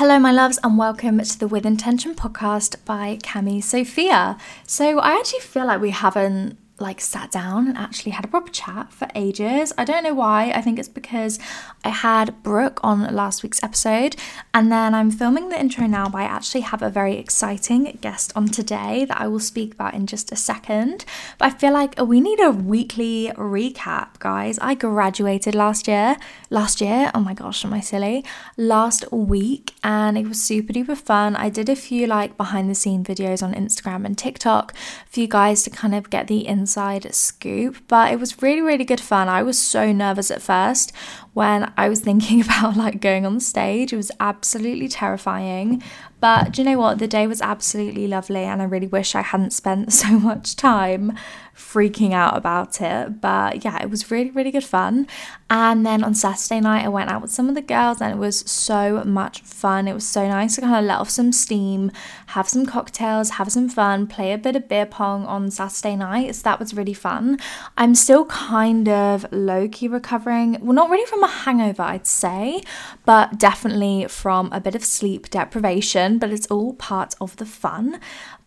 Hello, my loves, and welcome to the With Intention podcast by Cami Sophia. So, I actually feel like we haven't like sat down and actually had a proper chat for ages. I don't know why. I think it's because I had Brooke on last week's episode, and then I'm filming the intro now, but I actually have a very exciting guest on today that I will speak about in just a second. But I feel like we need a weekly recap, guys. I graduated last year. Last year, oh my gosh, am I silly? Last week, and it was super duper fun. I did a few like behind the scene videos on Instagram and TikTok for you guys to kind of get the inside inside scoop, but it was really, really good fun. I was so nervous at first when I was thinking about like going on the stage. It was absolutely terrifying. But do you know what? The day was absolutely lovely, and I really wish I hadn't spent so much time freaking out about it. But yeah, it was really, really good fun. And then on Saturday night, I went out with some of the girls, and it was so much fun. It was so nice to kind of let off some steam, have some cocktails, have some fun, play a bit of beer pong on Saturday night. So that was really fun. I'm still kind of low key recovering. Well, not really from a hangover, I'd say, but definitely from a bit of sleep deprivation, but it's all part of the fun.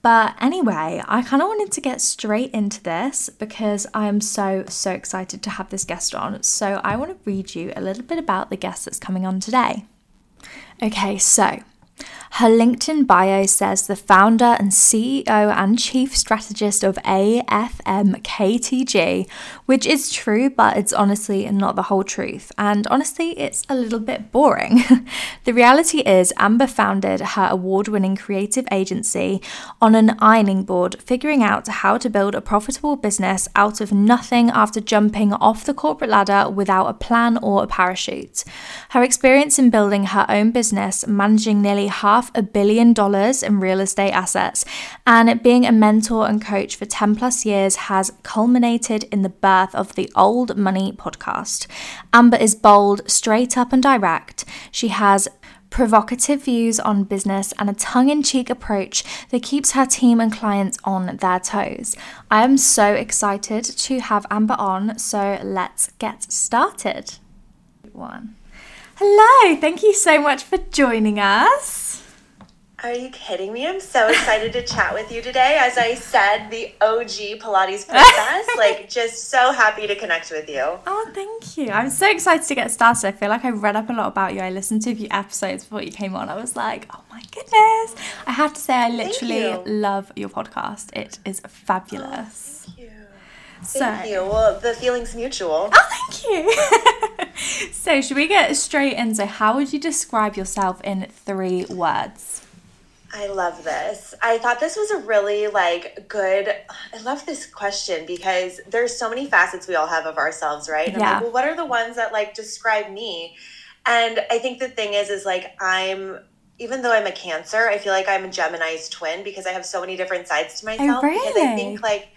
But anyway, I kind of wanted to get straight into this because I am so, so excited to have this guest on. So I want to read you a little bit about the guest that's coming on today. Okay, so her LinkedIn bio says the founder and CEO and chief strategist of AFM which is true, but it's honestly not the whole truth. And honestly, it's a little bit boring. the reality is, Amber founded her award winning creative agency on an ironing board, figuring out how to build a profitable business out of nothing after jumping off the corporate ladder without a plan or a parachute. Her experience in building her own business, managing nearly half half a billion dollars in real estate assets, and being a mentor and coach for 10 plus years has culminated in the birth of the Old Money podcast. Amber is bold, straight up, and direct. She has provocative views on business, and a tongue in cheek approach that keeps her team and clients on their toes. I am so excited to have Amber on, so let's get started. One. Hello, thank you so much for joining us. Are you kidding me? I'm so excited to chat with you today. As I said, the OG Pilates princess. like, just so happy to connect with you. Oh, thank you. I'm so excited to get started. I feel like I read up a lot about you. I listened to a few episodes before you came on. I was like, oh my goodness. I have to say, I literally you. love your podcast. It is fabulous. Oh, thank you. So, thank you. Well, the feeling's mutual. Oh, thank you. so, should we get straight into how would you describe yourself in three words? I love this. I thought this was a really like good. I love this question because there's so many facets we all have of ourselves, right? And yeah. I'm like, well, what are the ones that like describe me? And I think the thing is, is like I'm even though I'm a Cancer, I feel like I'm a Gemini's twin because I have so many different sides to oh, myself. Really? Because I think like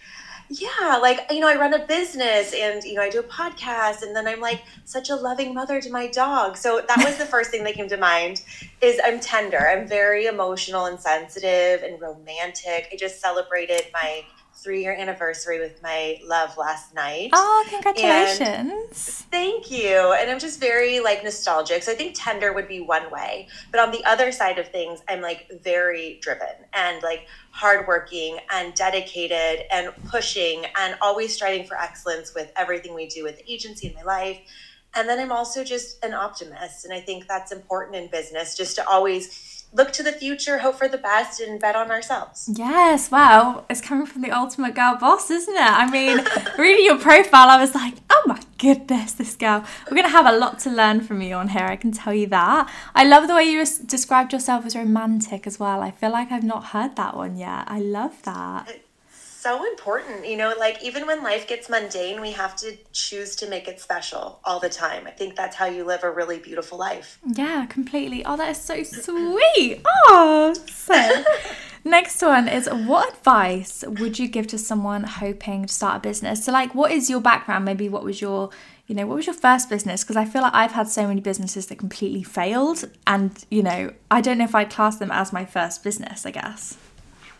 yeah like you know i run a business and you know i do a podcast and then i'm like such a loving mother to my dog. So that was the first thing that came to mind is i'm tender. I'm very emotional and sensitive and romantic. I just celebrated my three year anniversary with my love last night. Oh, congratulations. And thank you. And I'm just very like nostalgic. So I think tender would be one way. But on the other side of things, I'm like very driven and like hardworking and dedicated and pushing and always striving for excellence with everything we do with the agency in my life. And then I'm also just an optimist. And I think that's important in business just to always look to the future, hope for the best, and bet on ourselves. Yes, wow. It's coming from the ultimate girl boss, isn't it? I mean, reading your profile, I was like, oh my goodness, this girl. We're going to have a lot to learn from you on here, I can tell you that. I love the way you described yourself as romantic as well. I feel like I've not heard that one yet. I love that uh, so important. You know, like even when life gets mundane, we have to choose to make it special all the time. I think that's how you live a really beautiful life. Yeah, completely. Oh, that is so sweet. Oh, so. Next one is what advice would you give to someone hoping to start a business? So, like, what is your background? Maybe what was your you know, what was your first business? Because I feel like I've had so many businesses that completely failed. And, you know, I don't know if I'd class them as my first business, I guess.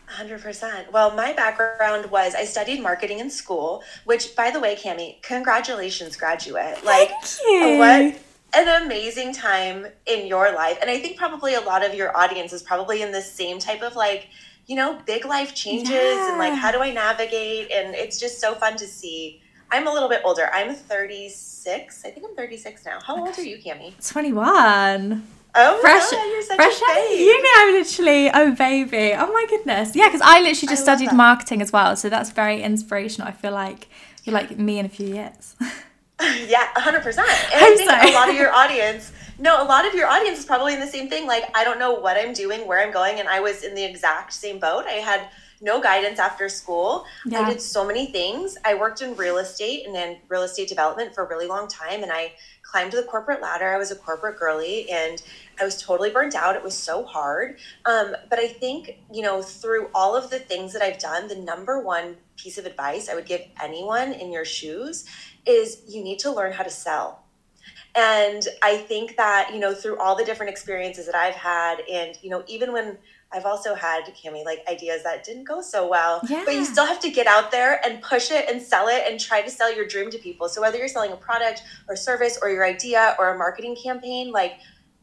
100%. Well, my background was I studied marketing in school, which by the way, Cami, congratulations graduate. Like what an amazing time in your life. And I think probably a lot of your audience is probably in the same type of like, you know, big life changes yeah. and like, how do I navigate? And it's just so fun to see. I'm a little bit older. I'm 36. I think I'm 36 now. How old are you, Cami? 21. Oh fresh, God, you're such fresh a babe. uni. I'm literally a baby. Oh my goodness. Yeah, because I literally just I studied marketing as well, so that's very inspirational. I feel like you're like me in a few years. yeah, 100%. And I think so. a lot of your audience, no, a lot of your audience is probably in the same thing. Like, I don't know what I'm doing, where I'm going, and I was in the exact same boat. I had no guidance after school. Yeah. I did so many things. I worked in real estate and in real estate development for a really long time, and I climbed the corporate ladder. I was a corporate girly, and I was totally burnt out. It was so hard. Um, but I think, you know, through all of the things that I've done, the number one piece of advice I would give anyone in your shoes is you need to learn how to sell. And I think that, you know, through all the different experiences that I've had, and, you know, even when I've also had, Cami, like ideas that didn't go so well, yeah. but you still have to get out there and push it and sell it and try to sell your dream to people. So whether you're selling a product or service or your idea or a marketing campaign, like,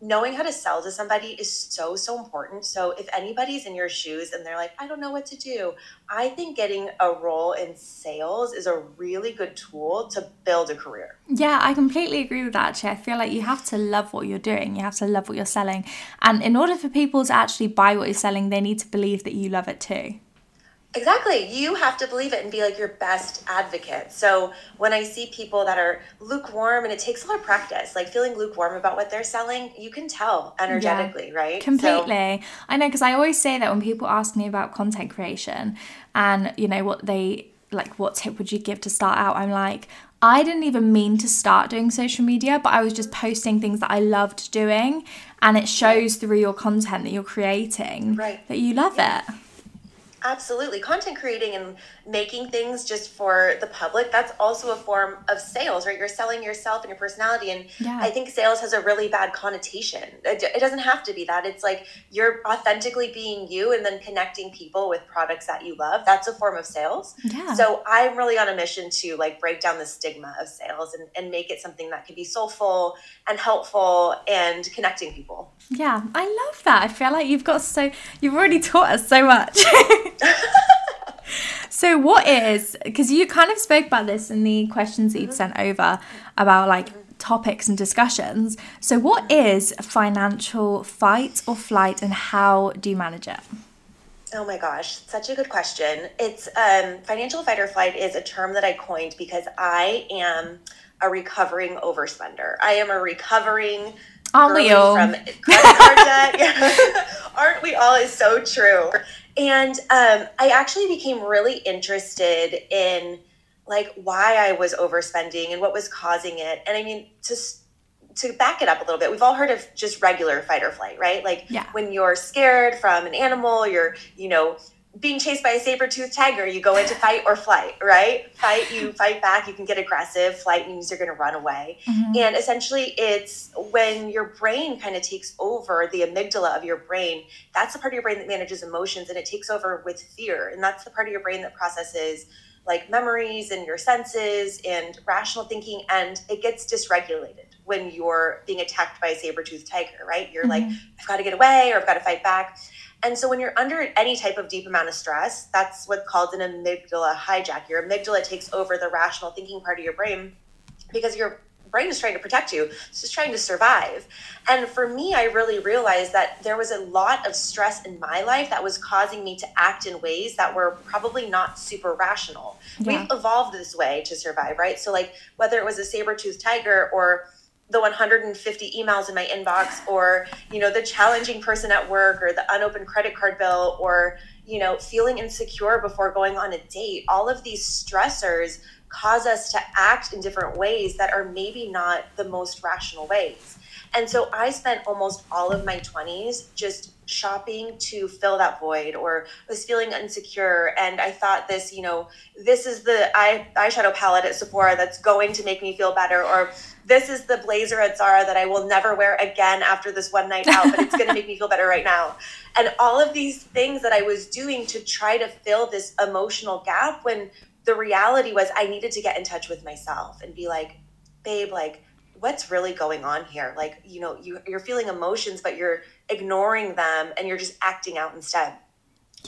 knowing how to sell to somebody is so so important. So if anybody's in your shoes and they're like i don't know what to do i think getting a role in sales is a really good tool to build a career. Yeah i completely agree with that actually i feel like you have to love what you're doing. You have to love what you're selling. And in order for people to actually buy what you're selling they need to believe that you love it too Exactly. You have to believe it and be like your best advocate. So when I see people that are lukewarm, and it takes a lot of practice, like feeling lukewarm about what they're selling, you can tell energetically, yeah, right? Completely. So, I know because I always say that when people ask me about content creation and, you know, what they like, what tip would you give to start out? I'm like, I didn't even mean to start doing social media, but I was just posting things that I loved doing. And it shows through your content that you're creating right. that you love yeah. it. Absolutely. Content creating and making things just for the public, that's also a form of sales, right? You're selling yourself and your personality. And yeah. I think sales has a really bad connotation. It, doesn't have to be that. It's like you're authentically being you and then connecting people with products that you love. That's a form of sales. Yeah. So I'm really on a mission to like break down the stigma of sales and, and make it something that can be soulful and helpful and connecting people. Yeah, I love that. I feel like you've got so, you've already taught us so much. so what is because you kind of spoke about this in the questions that you've mm-hmm. sent over about like mm-hmm. topics and discussions so what mm-hmm. is financial fight or flight and how do you manage it Oh my gosh, such a good question. It's um, financial fight or flight is a term that I coined because I am a recovering overspender. I am a recovering Aren't we all? from credit card debt. Aren't we all? Is so true. And um, I actually became really interested in like why I was overspending and what was causing it. And I mean, to to back it up a little bit, we've all heard of just regular fight or flight, right? Like yeah. when you're scared from an animal, you're, you know, being chased by a saber-toothed tiger, you go into fight or flight, right? Fight, you fight back, you can get aggressive. Flight means you're going to run away. Mm-hmm. And essentially, it's when your brain kind of takes over the amygdala of your brain. That's the part of your brain that manages emotions, and it takes over with fear. And that's the part of your brain that processes like memories and your senses and rational thinking, and it gets dysregulated when you're being attacked by a saber-toothed tiger, right? You're mm-hmm. like, I've got to get away or I've got to fight back. And so when you're under any type of deep amount of stress, that's what's called an amygdala hijack. Your amygdala takes over the rational thinking part of your brain because your brain is trying to protect you. It's just trying to survive. And for me, I really realized that there was a lot of stress in my life that was causing me to act in ways that were probably not super rational. Yeah. We've evolved this way to survive, right? So like whether it was a saber-toothed tiger or the 150 emails in my inbox or you know the challenging person at work or the unopened credit card bill or you know feeling insecure before going on a date. All of these stressors cause us to act in different ways that are maybe not the most rational ways. And so i spent almost all of my 20s just shopping to fill that void or was feeling insecure. And i thought this you know this is the eye eyeshadow palette at sephora that's going to make me feel better or this is the blazer at Zara that I will never wear again after this one night out, but it's going to make me feel better right now. And all of these things that I was doing to try to fill this emotional gap when the reality was I needed to get in touch with myself and be like, babe, like, what's really going on here? Like, you know, you, you're feeling emotions, but you're ignoring them and you're just acting out instead.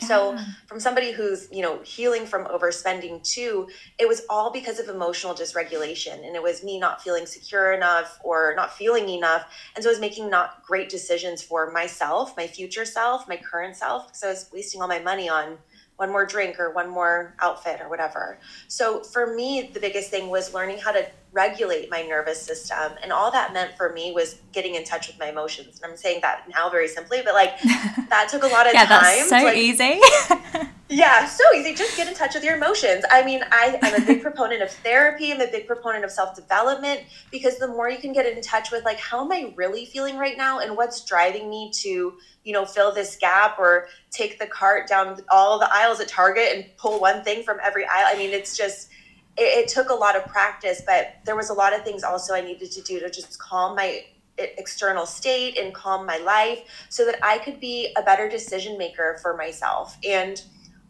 Yeah. So, from somebody who's, you know, healing from overspending too, it was all because of emotional dysregulation. And it was me not feeling secure enough or not feeling enough. And so I was making not great decisions for myself, my future self, my current self, because I was wasting all my money on one more drink or one more outfit or whatever. So for me, the biggest thing was learning how to regulate my nervous system. And all that meant for me was getting in touch with my emotions. And I'm saying that now very simply, but like that took a lot of yeah, time. That's so like, easy. yeah, so easy. Just get in touch with your emotions. I mean, I, I'm a big proponent of therapy. I'm a big proponent of self development because the more you can get in touch with, like, how am I really feeling right now and what's driving me to, you know, fill this gap or take the cart down all the aisles at Target and pull one thing from every aisle. I mean, it's just, it, it took a lot of practice, but there was a lot of things also I needed to do to just calm my external state and calm my life so that I could be a better decision maker for myself. And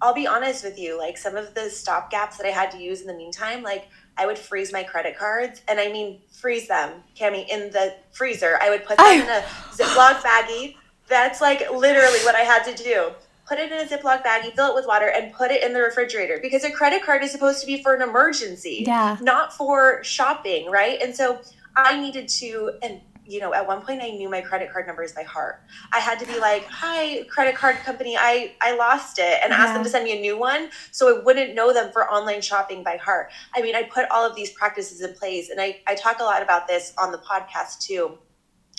I'll be honest with you, like some of the stop gaps that I had to use in the meantime, like I would freeze my credit cards and I mean freeze them, Cami, in the freezer. I would put them in a Ziploc baggie. That's like literally what I had to do. Put it in a Ziploc bag, you fill it with water, and put it in the refrigerator because a credit card is supposed to be for an emergency, yeah. not for shopping, right? And so I needed to, and you know, at one point I knew my credit card numbers by heart. I had to be like, "Hi, credit card company, I I lost it," and yeah. ask them to send me a new one so I wouldn't know them for online shopping by heart. I mean, I put all of these practices in place, and I I talk a lot about this on the podcast too.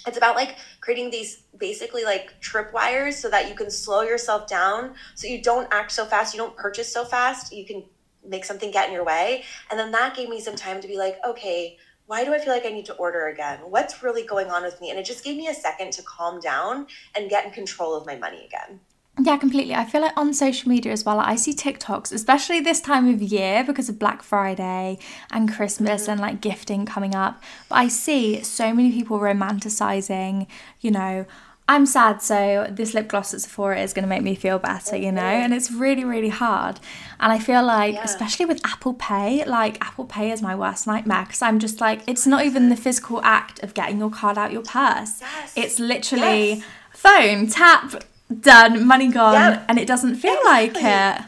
It's about like creating these basically like tripwires so that you can slow yourself down so you don't act so fast, you don't purchase so fast, you can make something get in your way. And then that gave me some time to be like, okay, why do I feel like I need to order again? What's really going on with me? And it just gave me a second to calm down and get in control of my money again. Yeah, completely. I feel like on social media as well, I see TikToks, especially this time of year because of Black Friday and Christmas mm-hmm. and like gifting coming up. But I see so many people romanticizing, you know, I'm sad, so this lip gloss at Sephora is going to make me feel better, you know? And it's really, really hard. And I feel like, yeah. especially with Apple Pay, like Apple Pay is my worst nightmare because I'm just like, it's not even the physical act of getting your card out your purse. Yes. It's literally yes. phone, tap, done, money gone, and it doesn't feel exactly. like it.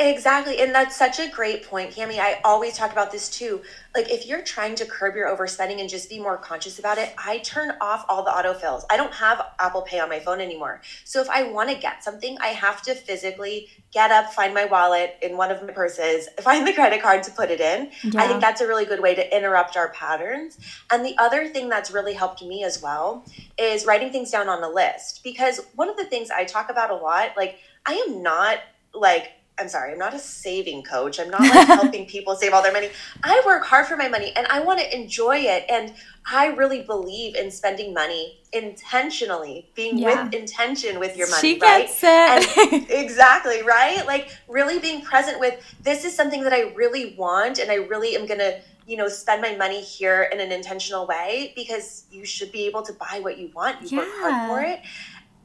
Exactly. And that's such a great point, Cami. I always talk about this too. Like, if you're trying to curb your overspending and just be more conscious about it, I turn off all the autofills. I don't have Apple Pay on my phone anymore. So, if I want to get something, I have to physically get up, find my wallet in one of my purses, find the credit card to put it in. Yeah. I think that's a really good way to interrupt our patterns. And the other thing that's really helped me as well is writing things down on a list. Because one of the things I talk about a lot, like, I am not like I'm sorry, I'm not a saving coach. I'm not like helping people save all their money. I work hard for my money and I want to enjoy it. And I really believe in spending money intentionally, being yeah. with intention with your money, she right? Gets it. And exactly, right? Like really being present with this is something that I really want and I really am going to you know spend my money here in an intentional way because you should be able to buy what you want you yeah. work hard for it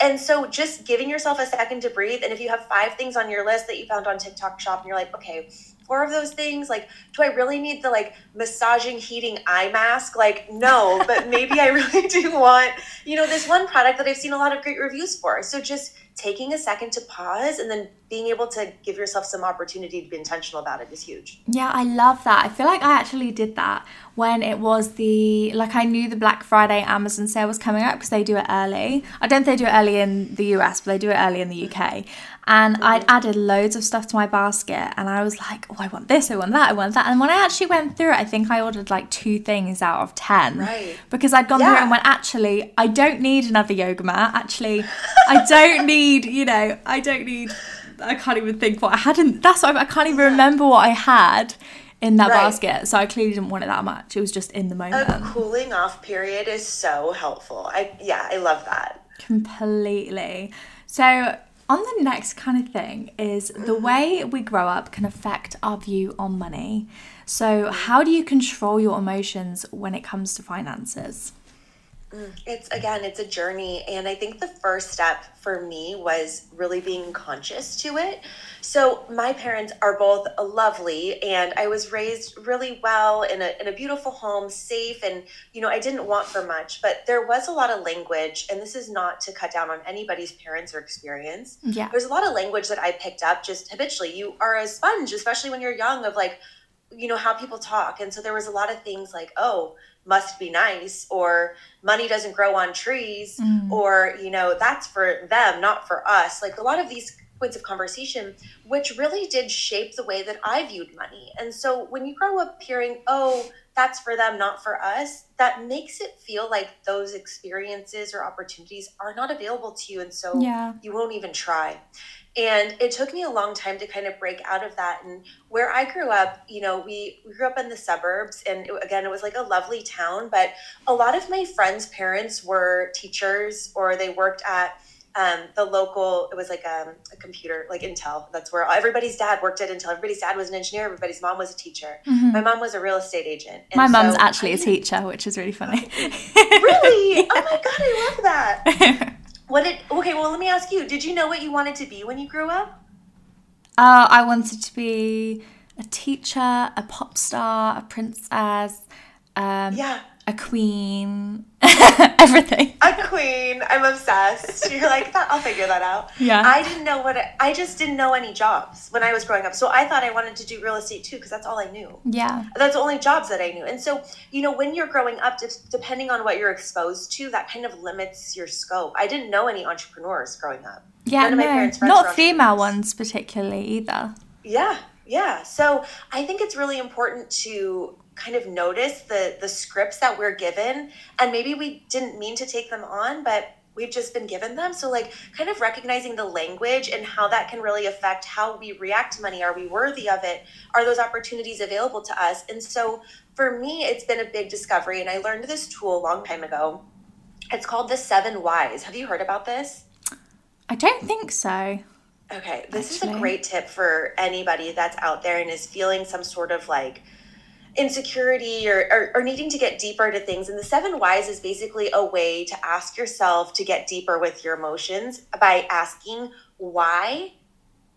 and so just giving yourself a second to breathe. And if you have five things on your list that you found on TikTok shop and you're like, okay, four of those things, like, do I really need the like massaging, heating eye mask? Like, no, but maybe I really do want, you know, this one product that I've seen a lot of great reviews for. So just taking a second to pause and then being able to give yourself some opportunity to be intentional about it is huge. Yeah, I love that. I feel like I actually did that when it was the like I knew the Black Friday Amazon sale was coming up because they do it early. I don't think they do it early in the US, but they do it early in the UK. And. I'd added loads of stuff to my basket and I was like, oh, I want this, I want that, I want that. And when I actually went through it, I think I ordered like two things out of 10. Right. Because I'd gone yeah. through it and went, actually, I don't need another yoga mat. Actually, I don't need, you know, I don't need, I can't even think what I hadn't, that's what I, I can't even remember what I had in that right. basket. So I clearly didn't want it that much. It was just in the moment. A cooling off period is so helpful. I yeah, I love that. Completely. So on the next kind of thing is the mm-hmm. way we grow up can affect our view on money. So, how do you control your emotions when it comes to finances? Mm. It's again, it's a journey. And I think the first step for me was really being conscious to it. So, my parents are both lovely, and I was raised really well in a, in a beautiful home, safe. And, you know, I didn't want for much, but there was a lot of language. And this is not to cut down on anybody's parents or experience. Yeah. There's a lot of language that I picked up just habitually. You are a sponge, especially when you're young, of like, you know, how people talk. And so there was a lot of things like, oh, must be nice or money doesn't grow on trees Mm. or you know that's for them not for us like a lot of these points of conversation which really did shape the way that i viewed money and so when you grow up hearing oh that's for them not for us that makes it feel like those experiences or opportunities are not available to you and so Yeah. you won't even try. And it took me a long time to kind of break out of that. And where I grew up, you know, we, we grew up in the suburbs, and it, again, it was like a lovely town. But a lot of my friends' parents were teachers or they worked at um, the local, it was like um, a computer, like Intel. That's where everybody's dad worked at Intel. Everybody's dad was an engineer, everybody's mom was a teacher. Mhm. My mom was a real estate agent. And My so actually I a didn't- teacher, which is really funny. Really? Oh my God, I love that. What did, okay, well, let me ask you, did you know what you wanted to be when you grew up? Uh, I wanted to be a teacher, a pop star, a princess, um, Yeah. A queen, everything. A queen. I'm obsessed. You're like, "That- I'll figure that out. Yeah. I didn't know what I, I just didn't know any jobs when I was growing up. So I thought I wanted to do real estate too because that's all I knew. Yeah. That's the only jobs that I knew. And so, you know, when you're growing up, just depending on what you're exposed to, that kind of limits your scope. I didn't know any entrepreneurs growing up. Yeah, None of my no, not female ones particularly either. Yeah, yeah. So I think it's really important to kind of notice the the scripts that we're given, and maybe we didn't mean to take them on, but we've just been given them. So like kind of recognizing the language and how that can really affect how we react to money. Are we worthy of it? Are those opportunities available to us? And so for me, it's been a big discovery, and I learned this tool a long time ago. It's called the Seven Whys. Have you heard about this? I don't think so. Okay, this is a great tip for anybody that's out there and is feeling some sort of like insecurity or, or, or needing to get deeper to things. And the seven whys is basically a way to ask yourself to get deeper with your emotions by asking why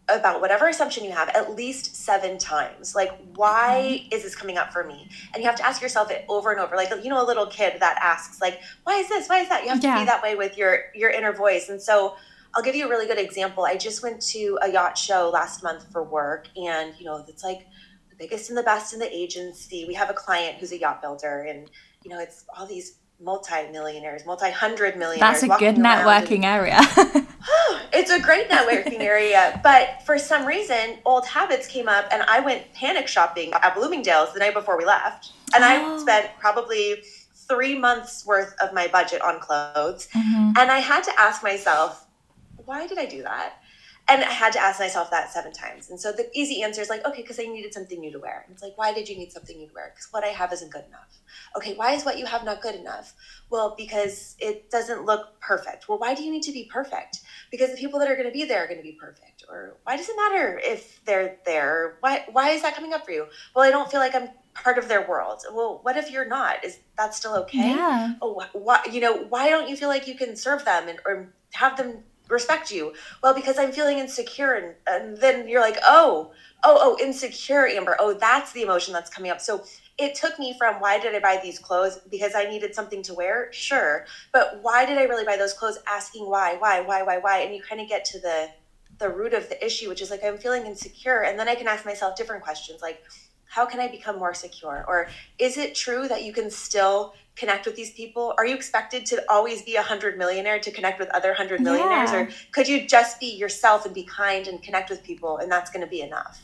about whatever assumption you have at least seven times. Like, why mm-hmm. is this coming up for me? And you have to ask yourself it over and over. Like, you know, a little kid that asks, like, why is this? Why is that? You have to be that way with your your inner voice. And so I'll give you a really good example. I just went to a yacht show last month for work, and you know, it's like biggest and the best in the agency. We have a client who's a yacht builder, and you know, it's all these multi-millionaires, multi-hundred millionaires. That's a good around and- networking area. it's a great networking area, but for some reason, old habits came up, and I went panic shopping at Bloomingdale's the night before we left, and Oh. I spent probably three months worth of my budget on clothes, Mhm. and I had to ask myself, why did I do that? And I had to ask myself that seven times. And so the easy answer is like, okay, because I needed something new to wear. And it's like, why did you need something new to wear? Because what I have isn't good enough. Okay, why is what you have not good enough? Well, because it doesn't look perfect. Well, why do you need to be perfect? Because the people that are going to be there are going to be perfect. Or why does it matter if they're there? Why why is that coming up for you? Well, I don't feel like I'm part of their world. Well, what if you're not? Is that still okay? Yeah. oh why you know why don't you feel like you can serve them and or have them respect you. Well because i'm feeling insecure and, and then you're like oh oh oh insecure amber. Oh that's the emotion that's coming up. So it took me from why did i buy these clothes? Because i needed something to wear? Sure. But why did i really buy those clothes asking why why why why why? And you kind of get to the the root of the issue which is like i'm feeling insecure. And then i can ask myself different questions like how can i become more secure? Or is it true that you can still connect with these people? Are you expected to always be a hundred millionaire to connect with other hundred millionaires? Yeah. or could you just be yourself and be kind and connect with people and that's going to be enough?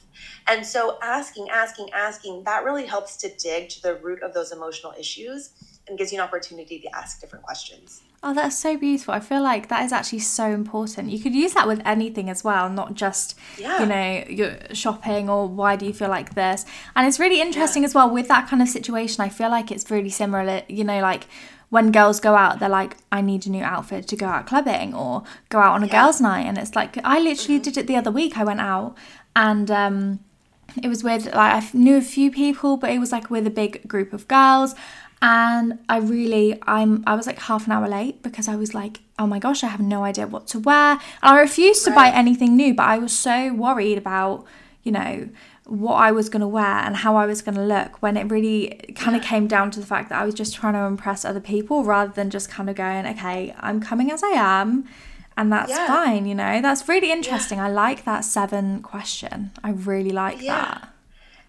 And so asking asking asking that really helps to dig to the root of those emotional issues and gives you an opportunity to ask different questions Oh, that's so beautiful. I feel like that is actually so important. You could use that with anything as well, not just, Yeah. you know, your shopping or why do you feel like this. And it's really interesting as well with that kind of situation. I feel like it's really similar, you know, like when girls go out, they're like, I need a new outfit to go out clubbing or go out on a Yeah. girls' night. And it's like, I literally did it the other week. I went out and, um, it was with like I knew a few people, but it was like with a big group of girls, and I really I'm I was like half an hour late because I was like, oh my gosh, I have no idea what to wear. And I refused to buy anything new, but I was so worried about, you know, what I was going to wear and how I was going to look when it really kind of came down to the fact that I was just trying to impress other people rather than just kind of going, okay, I'm coming as I am and that's Yeah. fine, you know. That's really interesting. I like that seven question. I really like Yeah. that.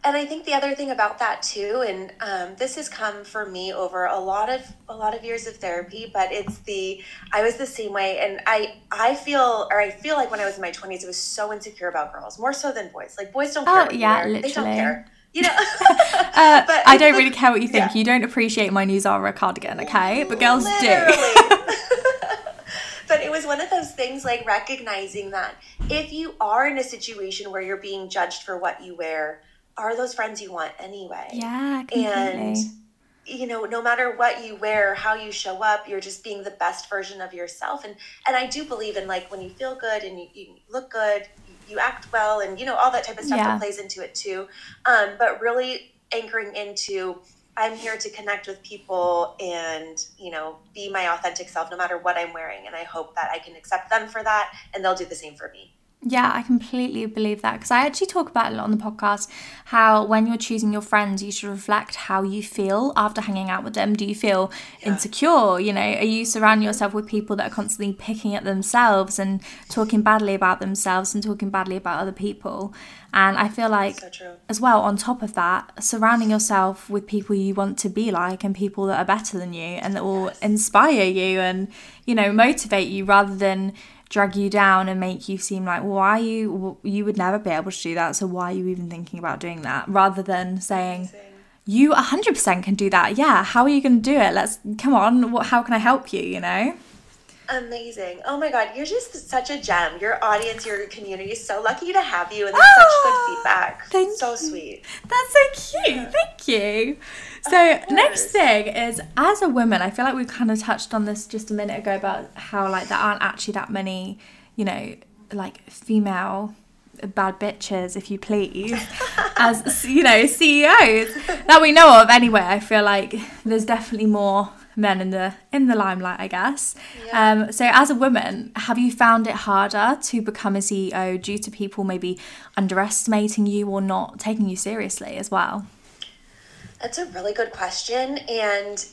And I think the other thing about that too, and um, this has come for me over a lot of a lot of years of therapy, but it's the I was the same way, and I I feel or I feel like when I was in my twenties, I was so insecure about girls, more so than boys. Like boys don't care. Oh, yeah, wear. They don't care. You know. Uh, But I don't really care what you think. yeah. You don't appreciate my new Zara cardigan, okay? But girls do. But it was one of those things like recognizing that if you are in a situation where you're being judged for what you wear, are those friends you want anyway? Yeah, completely. And you know, no matter what you wear, how you show up, you're just being the best version of yourself. And and I do believe in like when you feel good and you, you look good, you act well, and you know all that type of stuff Yeah. that plays into it too. Um, but really anchoring into I'm here to connect with people and you know be my authentic self no matter what I'm wearing, and I hope that I can accept them for that, and they'll do the same for me. Yeah, I completely believe that because I actually talk about it a lot on the podcast how when you're choosing your friends, you should reflect how you feel after hanging out with them. Do you feel insecure? You know, are you surrounding yourself with people that are constantly picking at themselves and talking badly about themselves and talking badly about other people? And I feel like So as well on top of that surrounding yourself with people you want to be like and people that are better than you and that will inspire you and you know motivate you rather than drag you down and make you seem like why you you would never be able to do that so why are you even thinking about doing that? Rather than saying you 100% can do that. Yeah how are you going to do it? Let's come on what how can i help you? You know Amazing. Oh my God, you're just such a gem. Your audience, your community is so lucky to have you, and there's such Oh, good ah, feedback. thank so you. sweet. That's so cute. Thank you. So next thing is as a woman, I feel like we kind of touched on this just a minute ago about how like there aren't actually that many, you know, like female bad bitches, if you please, as you know, CEOs that we know of. Anyway, I feel like there's definitely more men in the in the limelight, I guess. Yeah. Um, so as a woman, have you found it harder to become a CEO due to people maybe underestimating you or not taking you seriously as well? That's a really good question. And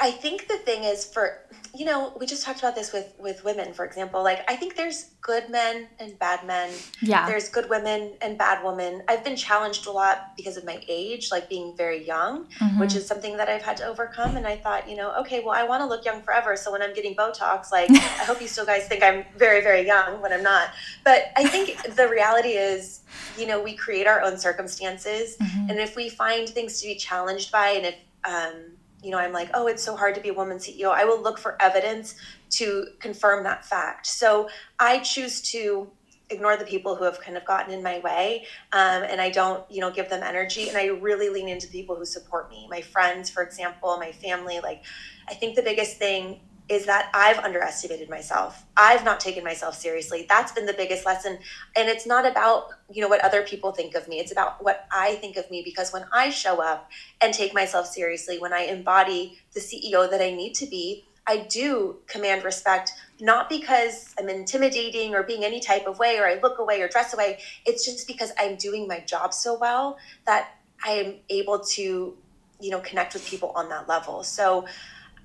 I think the thing is for you know, we just talked about this with with women, for example. Like I think there's good men and bad men. Yeah. There's good women and bad women. I've been challenged a lot because of my age, like being very young, Mm-hmm. which is something that I've had to overcome. And I thought, you know, okay, well, I want to look young forever. So when I'm getting Botox, like, I hope you still guys think I'm very, very young when I'm not. But I think the reality is, you know, we create our own circumstances. Mm-hmm. And if we find things to be challenged by, and if, um, you know, I'm like, oh, it's so hard to be a woman CEO, I will look for evidence to confirm that fact. So I choose to ignore the people who have kind of gotten in my way um, and i don't you know give them energy and i really lean into the people who support me my friends for example my family like i think the biggest thing is that i've underestimated myself i've not taken myself seriously that's been the biggest lesson and it's not about you know what other people think of me it's about what i think of me because when i show up and take myself seriously when i embody the ceo that i need to be I do command respect, not because I'm intimidating or being any type of way or I look away or dress away. It's just because I'm doing my job so well that I am able to, you know, connect with people on that level. So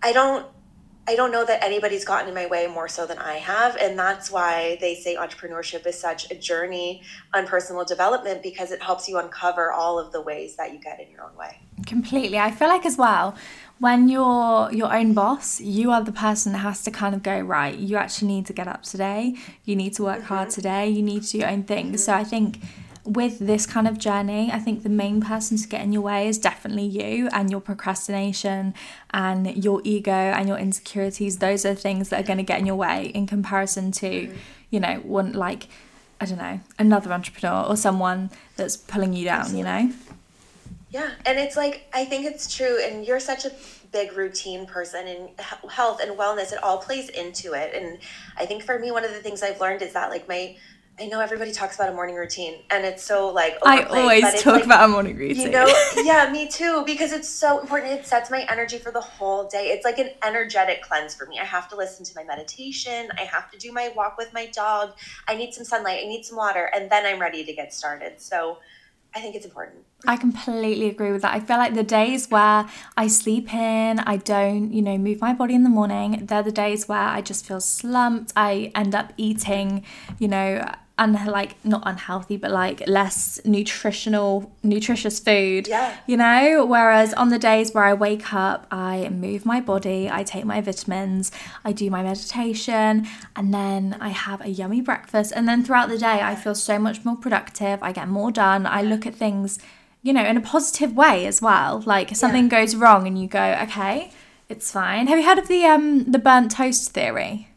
I don't I don't know that anybody's gotten in my way more so than I have. And that's why they say entrepreneurship is such a journey on personal development because it helps you uncover all of the ways that you get in your own way. Completely. I feel like as well, when you're your own boss, you are the person that has to kind of go, right, you actually need to get up today. You need to work hard mm-hmm. today. You need to do your own thing. So mm-hmm. I think with this kind of journey, I think the main person to get in your way is definitely you and your procrastination and your ego and your insecurities. Those are things that are going to get in your way in comparison to, you know, one like, I don't know, another entrepreneur or someone that's pulling you down, you know? Yeah, and it's like I think it's true, and you're such a big routine person, and health and wellness it all plays into it. And I think for me, one of the things I've learned is that like my I know everybody talks about a morning routine and it's so like I always talk like, about a morning routine. You know, yeah, me too, because it's so important. It sets my energy for the whole day. It's like an energetic cleanse for me. I have to listen to my meditation. I have to do my walk with my dog. I need some sunlight. I need some water. And then I'm ready to get started. So I think it's important. I completely agree with that. I feel like the days where I sleep in, I don't, you know, move my body in the morning, they're the days where I just feel slumped. I end up eating, you know, un like not unhealthy but like less nutritional nutritious food yeah. you know? Whereas on the days where i wake up i move my body i take my vitamins i do my meditation and then i have a yummy breakfast and then throughout the day i feel so much more productive i get more done i look at things you know in a positive way as well. Like something yeah. goes wrong and you go okay it's fine. Have you heard of the um the burnt toast theory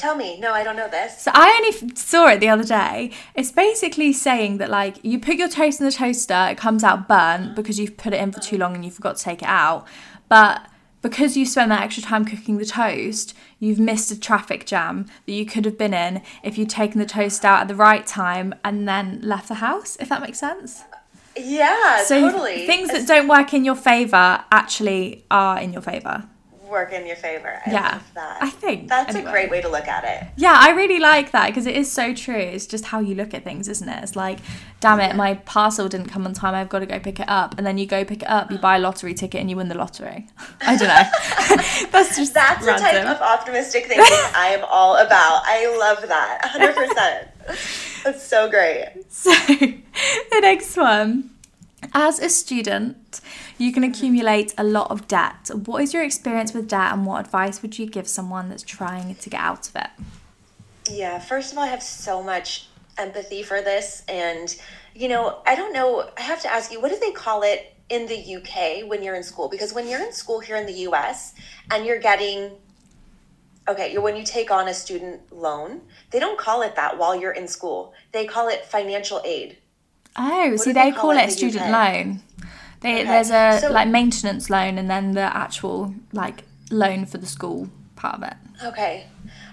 Tell me. No, I don't know this. So I only saw it the other day. It's basically saying that like you put your toast in the toaster, it comes out burnt mm. because you've put it in for too long and you forgot to take it out. But because you spent that extra time cooking the toast, you've missed a traffic jam that you could have been in if you'd taken the toast out at the right time and then left the house, if that makes sense. Yeah, so totally. Things that don't work in your favor actually are in your favor work in your favor. I yeah, that. I think that's anyway. a great way to look at it. Yeah, I really like that because it is so true. It's just how you look at things, isn't it? It's like, damn it, my parcel didn't come on time. I've got to go pick it up, and then you go pick it up, you buy a lottery ticket, and you win the lottery. I don't know. that's just that's random. the type of optimistic thinking I am all about. I love that, hundred percent. That's so great. So, the next one. As a student, you can accumulate a lot of debt. What is your experience with debt and what advice would you give someone that's trying to get out of it? Yeah, first of all, I have so much empathy for this. And, you know, I don't know, I have to ask you, what do they call it in the UK when you're in school? Because when you're in school here in the US and you're getting okay, when you take on a student loan, they don't call it that while you're in school. They call it financial aid. Oh, what see, they, they call, call, it a student UK? loan. They, okay. There's a so, like maintenance loan and then the actual like loan for the school part of it. Okay.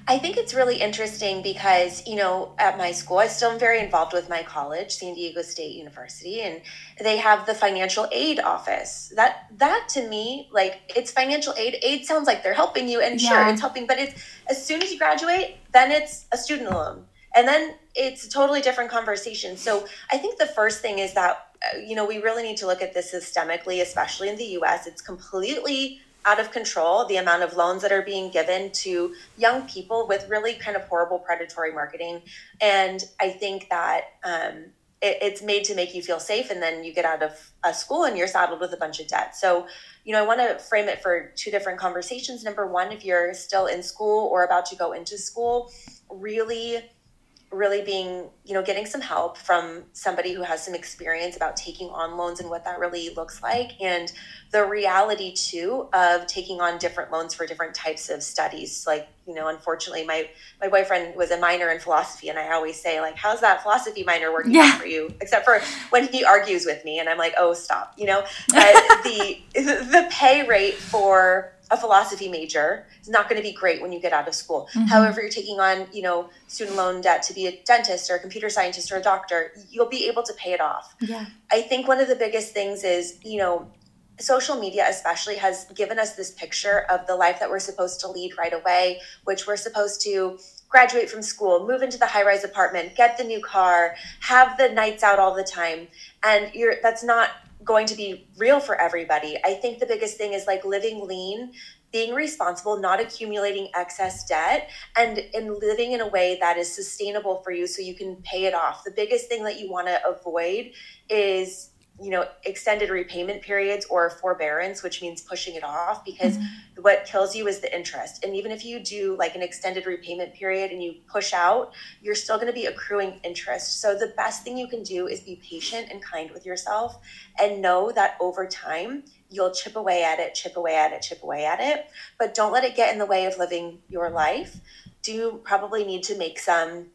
I think it's really interesting because, you know, at my school, I still am very involved with my college, San Diego State University, and they have the financial aid office. That that to me, like it's financial aid. Aid sounds like they're helping you, and yeah. sure, it's helping, but it's as soon as you graduate, then it's a student loan. And then it's a totally different conversation. So I think the first thing is that, you know, we really need to look at this systemically, especially in the US. It's completely out of control the amount of loans that are being given to young people with really kind of horrible predatory marketing. And I think that um, it, it's made to make you feel safe. And then you get out of a school and you're saddled with a bunch of debt. So, you know, I want to frame it for two different conversations. Number one, if you're still in school or about to go into school, really really being, you know, getting some help from somebody who has some experience about taking on loans and what that really looks like. And the reality too of taking on different loans for different types of studies. Like, you know, unfortunately my my boyfriend was a minor in philosophy and I always say, like, how's that philosophy minor working yeah. out for you? Except for when he argues with me and I'm like, oh stop, you know. But the the pay rate for a philosophy major is not going to be great when you get out of school. Mm-hmm. However, you're taking on, you know, student loan debt to be a dentist or a computer scientist or a doctor, you'll be able to pay it off. Yeah. I think one of the biggest things is, you know, social media especially has given us this picture of the life that we're supposed to lead right away, which we're supposed to graduate from school, move into the high-rise apartment, get the new car, have the nights out all the time. And you're that's not going to be real for everybody. I think the biggest thing is like living lean, being responsible, not accumulating excess debt, and in living in a way that is sustainable for you so you can pay it off. The biggest thing that you want to avoid is you know extended repayment periods or forbearance which means pushing it off because mm-hmm. what kills you is the interest. And even if you do like an extended repayment period and you push out you're still going to be accruing interest. So the best thing you can do is be patient and kind with yourself and know that over time you'll chip away at it chip away at it chip away at it. But don't let it get in the way of living your life. Do probably need to make some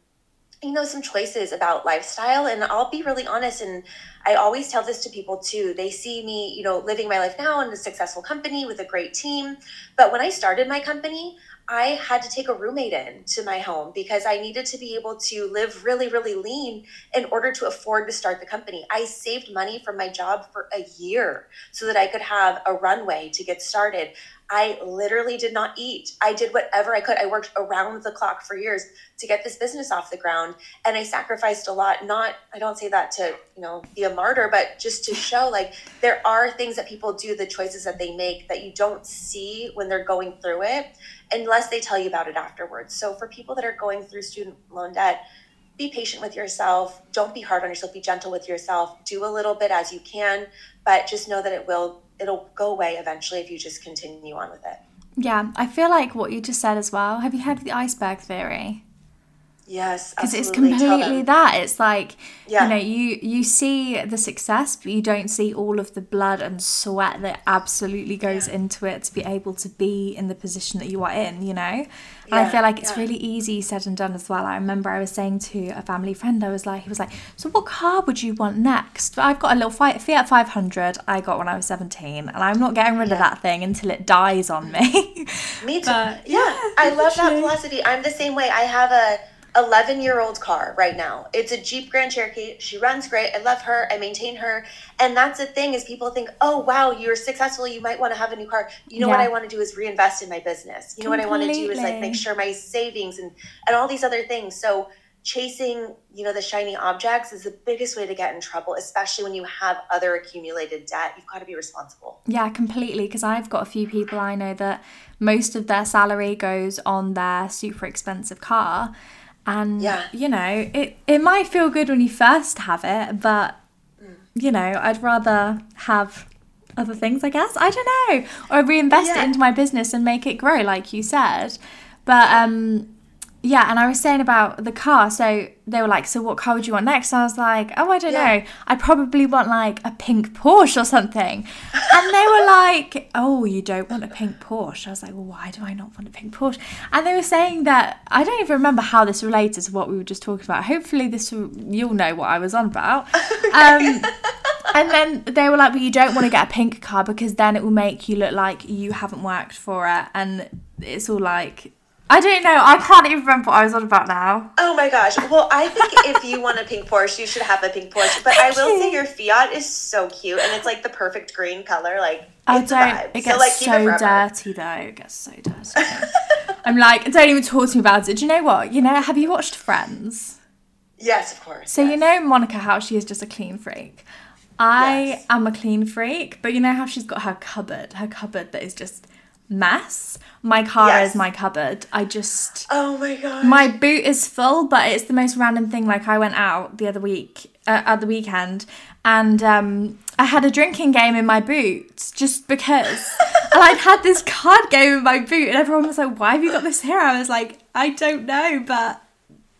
you know some choices about lifestyle and i'll be really honest and i always tell this to people too they see me you know living my life now in a successful company with a great team but when i started my company I had to take a roommate in to my home because I needed to be able to live really, really lean in order to afford to start the company. I saved money from my job for a year so that I could have a runway to get started. I literally did not eat. I did whatever I could. I worked around the clock for years to get this business off the ground and I sacrificed a lot. Not I don't say that to, you know, be a martyr, but just to show like there are things that people do, the choices that they make that you don't see when they're going through it unless they tell you about it afterwards. So for people that are going through student loan debt, be patient with yourself. Don't be hard on yourself. Be gentle with yourself. Do a little bit as you can, but just know that it will it'll go away eventually if you just continue on with it. Yeah, I feel like what you just said as well. Have you heard of the iceberg theory? Yes, because it's completely that. It's like yeah. you know, you you see the success, but you don't see all of the blood and sweat that absolutely goes yeah. into it to be able to be in the position that you are in. You know, and yeah. I feel like it's really easy said and done as well. I remember I was saying to a family friend, I was like, he was like, "So what car would you want next?" I've got a little Fiat 500. I got when I was 17, and I'm not getting rid of that thing until it dies on me. me too. But, yeah, I love that philosophy. I'm the same way. I have a 11 year old car right now. It's a Jeep Grand Cherokee. She runs great. I love her. I maintain her. And that's the thing is people think, oh, wow, you're successful. You might want to have a new car. You know yeah. what I want to do is reinvest in my business. You know Completely. what I want to do is like make sure my savings and, and all these other things. So chasing, you know, the shiny objects is the biggest way to get in trouble, especially when you have other accumulated debt. You've got to be responsible. Yeah, completely. Because I've got a few people I know that most of their salary goes on their super expensive car and yeah. you know it it might feel good when you first have it but mm. you know i'd rather have other things i guess i don't know or reinvest yeah. it into my business and make it grow like you said but um yeah, and I was saying about the car. So they were like, "So what car would you want next?" And I was like, "Oh, I don't yeah. know. I probably want like a pink Porsche or something." and they were like, "Oh, you don't want a pink Porsche?" I was like, "Well, why do I not want a pink Porsche?" And they were saying that I don't even remember how this related to what we were just talking about. Hopefully, this you'll know what I was on about. Um, and then they were like, "But you don't want to get a pink car because then it will make you look like you haven't worked for it." And it's all like I don't know. I can't even remember what I was on about now. Oh my gosh. Well, I think if you want a pink Porsche, you should have a pink Porsche. But I will say your Fiat is so cute and it's like the perfect green color. Like I don't. It gets so, like, so dirty though. It gets so dirty. I'm like, don't even talk to me about it. Do you know what? You know, have you watched Friends? Yes, of course. So yes. you know Monica, how she is just a clean freak. I yes. am a clean freak, but you know how she's got her cupboard, her cupboard that is just mess. My car yes. is my cupboard. I just Oh my god. My boot is full, but it's the most random thing like I went out the other week uh, at the weekend and um I had a drinking game in my boot just because and I'd had this card game in my boot and everyone was like, "Why have you got this here?" I was like, "I don't know, but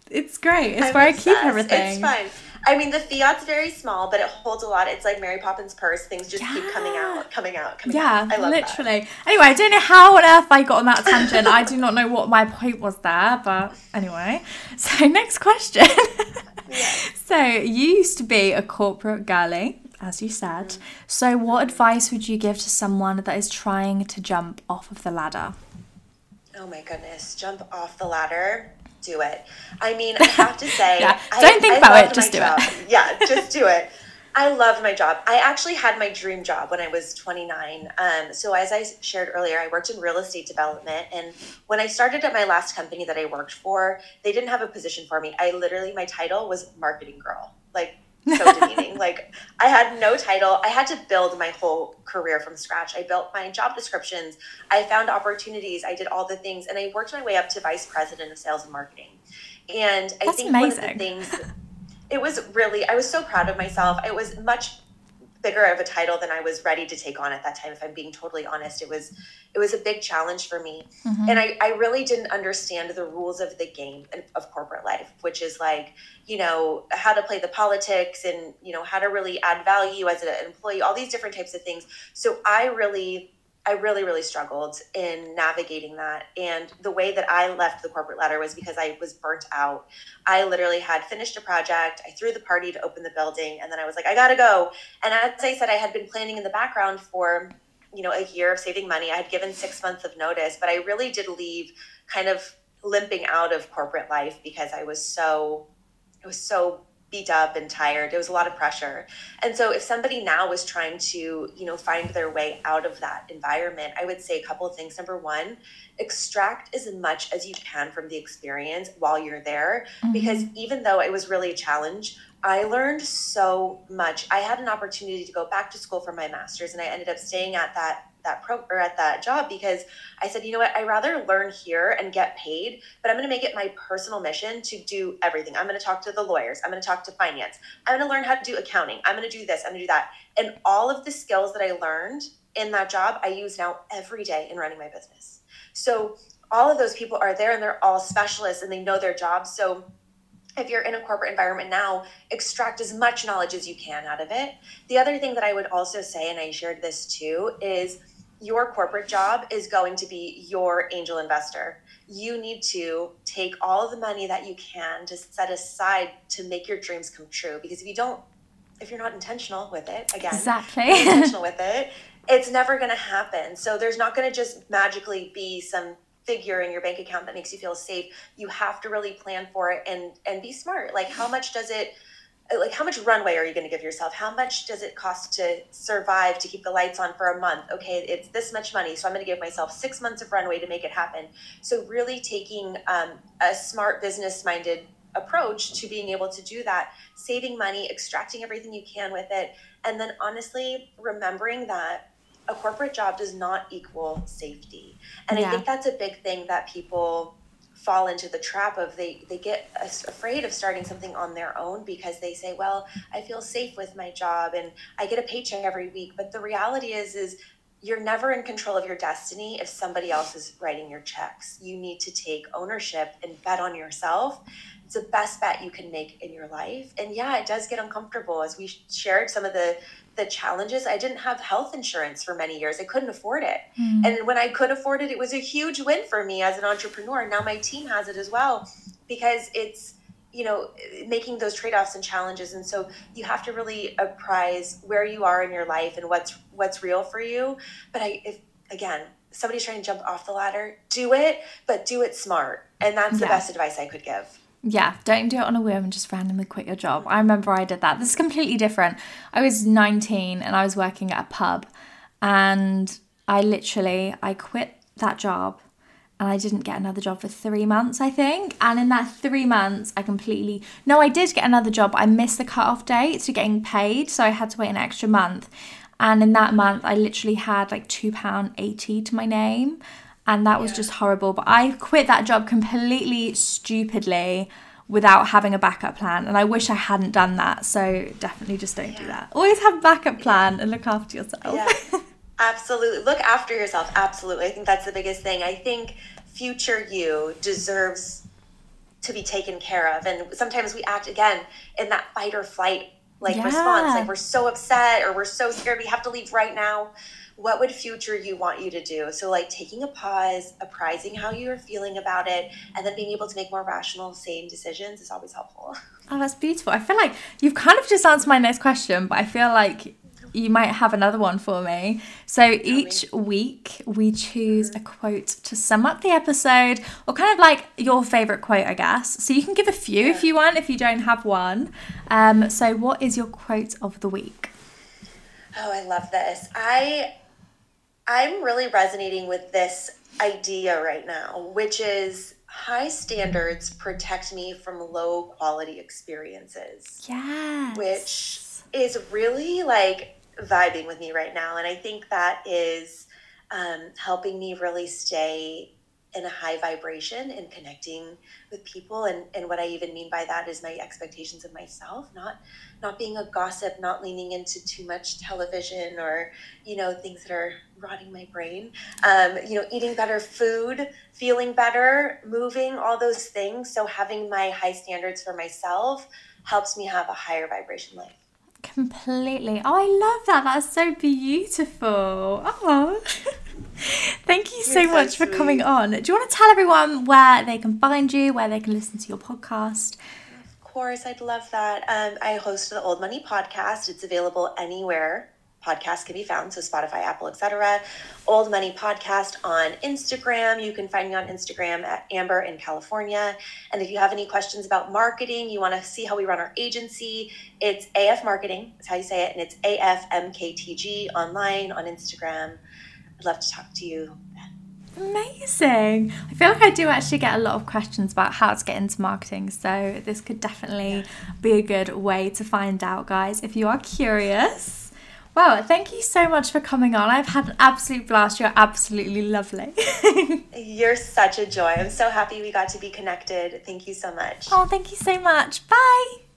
it's great. It's I'm where obsessed. I keep everything." It's fine. I mean, the Fiat's very small, but it holds a lot. It's like Mary Poppins purse. Things just yeah. keep coming out, coming out, coming yeah, out. Yeah, literally. That. Anyway, I don't know how on earth I got on that tangent. I do not know what my point was there, but anyway. So next question. So you used to be a corporate girly, as you said. Mm-hmm. So what advice would you give to someone that is trying to jump off of the ladder? Oh my goodness, jump off the ladder do it. I mean, I have to say, yeah. don't I, think I about it, just do job. it. yeah, just do it. I loved my job. I actually had my dream job when I was 29. Um, so, as I shared earlier, I worked in real estate development. And when I started at my last company that I worked for, they didn't have a position for me. I literally, my title was marketing girl. Like, so demeaning. like I had no title. I had to build my whole career from scratch. I built my job descriptions. I found opportunities. I did all the things, and I worked my way up to vice president of sales and marketing. And I That's think amazing. one of the things. It was really. I was so proud of myself. It was much bigger of a title than I was ready to take on at that time. If I'm being totally honest, it was it was a big challenge for me, mm-hmm. and I, I really didn't understand the rules of the game of corporate life, which is like you know how to play the politics and you know how to really add value as an employee, all these different types of things. So I really I really, really struggled in navigating that. And the way that I left the corporate ladder was because I was burnt out. I literally had finished a project. I threw the party to open the building, and then I was like, I gotta go. And as I said, I had been planning in the background for you know a year of saving money. I had given six months of notice, but I really did leave kind of limping out of corporate life because I was so I was so beat up and tired. It was a lot of pressure. And so if somebody now was trying to, you know, find their way out of that environment, I would say a couple of things. Number one, extract as much as you can from the experience while you're there mm-hmm. because even though it was really a challenge, I learned so much. I had an opportunity to go back to school for my master's and I ended up staying at that that pro or at that job because I said, you know what, I rather learn here and get paid, but I'm going to make it my personal mission to do everything. I'm going to talk to the lawyers. I'm going to talk to finance. I'm going to learn how to do accounting. I'm going to do this. I'm going to do that. And all of the skills that I learned in that job, I use now every day in running my business. So all of those people are there and they're all specialists and they know their jobs. So if you're in a corporate environment now, extract as much knowledge as you can out of it. The other thing that I would also say, and I shared this too, is your corporate job is going to be your angel investor. You need to take all the money that you can to set aside to make your dreams come true. Because if you don't, if you're not intentional with it, again, exactly intentional with it, it's never going to happen. So there's not going to just magically be some figure in your bank account that makes you feel safe. You have to really plan for it and and be smart. Like how much does it like how much runway are you going to give yourself? How much does it cost to survive to keep the lights on for a month? Okay it's this much money so i'm going to give myself six months of runway to make it happen. So really taking um, a smart business minded approach to being able to do that saving money extracting everything you can with it and then honestly remembering that a corporate job does not equal safety. And yeah. i think that's a big thing that people fall into the trap of they they get afraid of starting something on their own because they say well i feel safe with my job and i get a paycheck every week. But the reality is is you're never in control of your destiny if somebody else is writing your checks. You need to take ownership and bet on yourself. It's the best bet you can make in your life. And yeah it does get uncomfortable as we shared some of the the challenges. I didn't have health insurance for many years. I couldn't afford it. Mm. and when i could afford it it was a huge win for me as an entrepreneur. Now my team has it as well because it's you know making those trade-offs and challenges. And so you have to really apprise where you are in your life and what's what's real for you. But i if again somebody's trying to jump off the ladder do it but do it smart. And that's the best advice i could give yeah, don't do it on a whim and just randomly quit your job. I remember I did that. This is completely different. I was 19 and I was working at a pub and I literally I quit that job and I didn't get another job for 3 months, I think. And in that 3 months, I completely No, I did get another job. I missed the cut-off date to getting paid, so I had to wait an extra month. And in that month, I literally had like £2.80 to my name and that was yeah. just horrible. But I quit that job completely stupidly without having a backup plan, and I wish I hadn't done that. So definitely just don't yeah. do that. Always have a backup plan and look after yourself. Yeah. Absolutely. Look after yourself. Absolutely. I think that's the biggest thing. I think future you deserves to be taken care of. And sometimes we act again in that fight or flight like yeah. response. Like we're so upset or we're so scared we have to leave right now what would future you want you to do? So, like taking a pause, apprising how you're feeling about it, and then being able to make more rational, sane decisions is always helpful. Oh, that's beautiful. I feel like you've kind of just answered my next question, but I feel like you might have another one for me. So each week we choose a quote to sum up the episode, or kind of like your favorite quote, I guess. So you can give a few if you want, if you don't have one. Um, so, what is your quote of the week? Oh, I love this. I I'm really resonating with this idea right now, which is high standards protect me from low quality experiences. Yeah. Which is really like vibing with me right now. And I think that is um, helping me really stay in a high vibration and connecting with people. And, and what i even mean by that is my expectations of myself not not being a gossip not leaning into too much television or you know things that are rotting my brain. Um, you know eating better food feeling better moving all those things. So having my high standards for myself helps me have a higher vibration life. Completely. Oh i love that. That's so beautiful. Oh Thank you so, so much sweet. for coming on. Do you want to tell everyone where they can find you, where they can listen to your podcast? Of course, I'd love that. Um, I host the Old Money podcast. It's available anywhere podcasts can be found. So Spotify, Apple, etc. Old Money Podcast on Instagram. You can find me on Instagram at Amber in California. And if you have any questions about marketing, you want to see how we run our agency, it's AF Marketing. That's how you say it. And it's AFMKTG online on Instagram. Love to talk to you Amazing. I feel like I do actually get a lot of questions about how to get into marketing. So this could definitely yeah. be a good way to find out, guys, if you are curious. Well, thank you so much for coming on. I've had an absolute blast. You're absolutely lovely. You're such a joy. I'm so happy we got to be connected. Thank you so much. Oh, thank you so much. Bye.